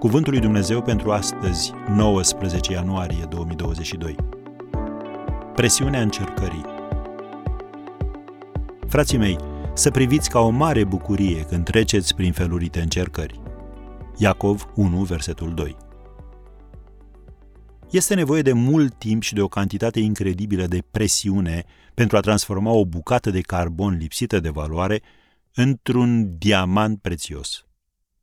Cuvântul lui Dumnezeu pentru astăzi, 19 ianuarie 2022. Presiunea încercării. Frații mei, să priviți ca o mare bucurie când treceți prin felurite încercări. Iacov 1, versetul 2. Este nevoie de mult timp și de o cantitate incredibilă de presiune pentru a transforma o bucată de carbon lipsită de valoare într-un diamant prețios.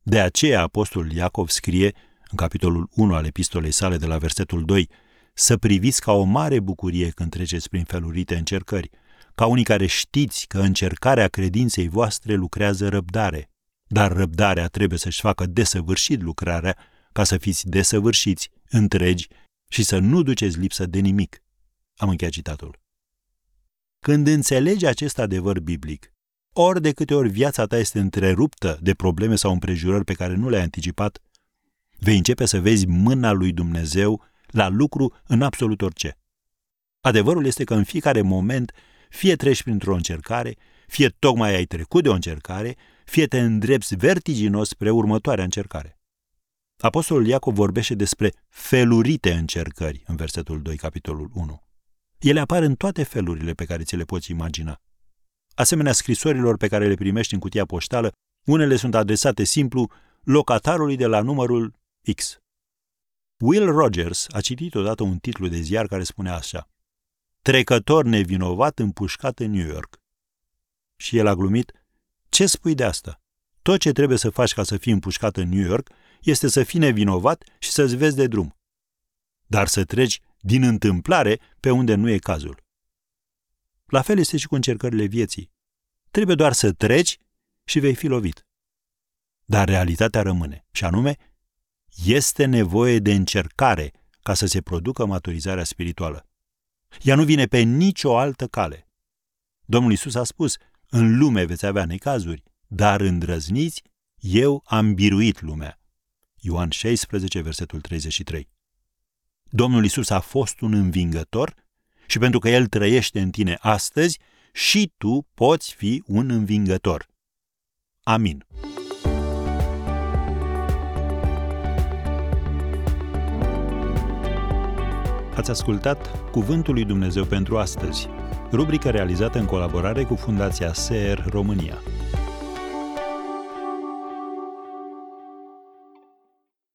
De aceea apostolul Iacov scrie în capitolul 1 al epistolei sale de la versetul 2 să priviți ca o mare bucurie când treceți prin felurite încercări, ca unii care știți că încercarea credinței voastre lucrează răbdare, dar răbdarea trebuie să-și facă desăvârșit lucrarea ca să fiți desăvârșiți, întregi și să nu duceți lipsă de nimic. Am încheiat citatul. Când înțelegi acest adevăr biblic, ori de câte ori viața ta este întreruptă de probleme sau împrejurări pe care nu le-ai anticipat, vei începe să vezi mâna lui Dumnezeu la lucru în absolut orice. Adevărul este că în fiecare moment, fie treci printr-o încercare, fie tocmai ai trecut de o încercare, fie te îndrepți vertiginos spre următoarea încercare. Apostolul Iacov vorbește despre felurite încercări în versetul 2, capitolul 1. Ele apar în toate felurile pe care ți le poți imagina. Asemenea scrisorilor pe care le primești în cutia poștală, unele sunt adresate simplu locatarului de la numărul X. Will Rogers a citit odată un titlu de ziar care spunea așa Trecător nevinovat împușcat în New York. Și el a glumit, ce spui de asta? Tot ce trebuie să faci ca să fii împușcat în New York este să fii nevinovat și să-ți vezi de drum. Dar să treci din întâmplare pe unde nu e cazul. La fel este și cu încercările vieții. Trebuie doar să treci și vei fi lovit. Dar realitatea rămâne, și anume, este nevoie de încercare ca să se producă maturizarea spirituală. Ea nu vine pe nicio altă cale. Domnul Isus a spus, în lume veți avea necazuri, dar îndrăzniți, eu am biruit lumea. Ioan 16, versetul 33. Domnul Isus a fost un învingător și pentru că El trăiește în tine astăzi, și tu poți fi un învingător. Amin. Ați ascultat Cuvântul lui Dumnezeu pentru astăzi, rubrica realizată în colaborare cu Fundația SER România.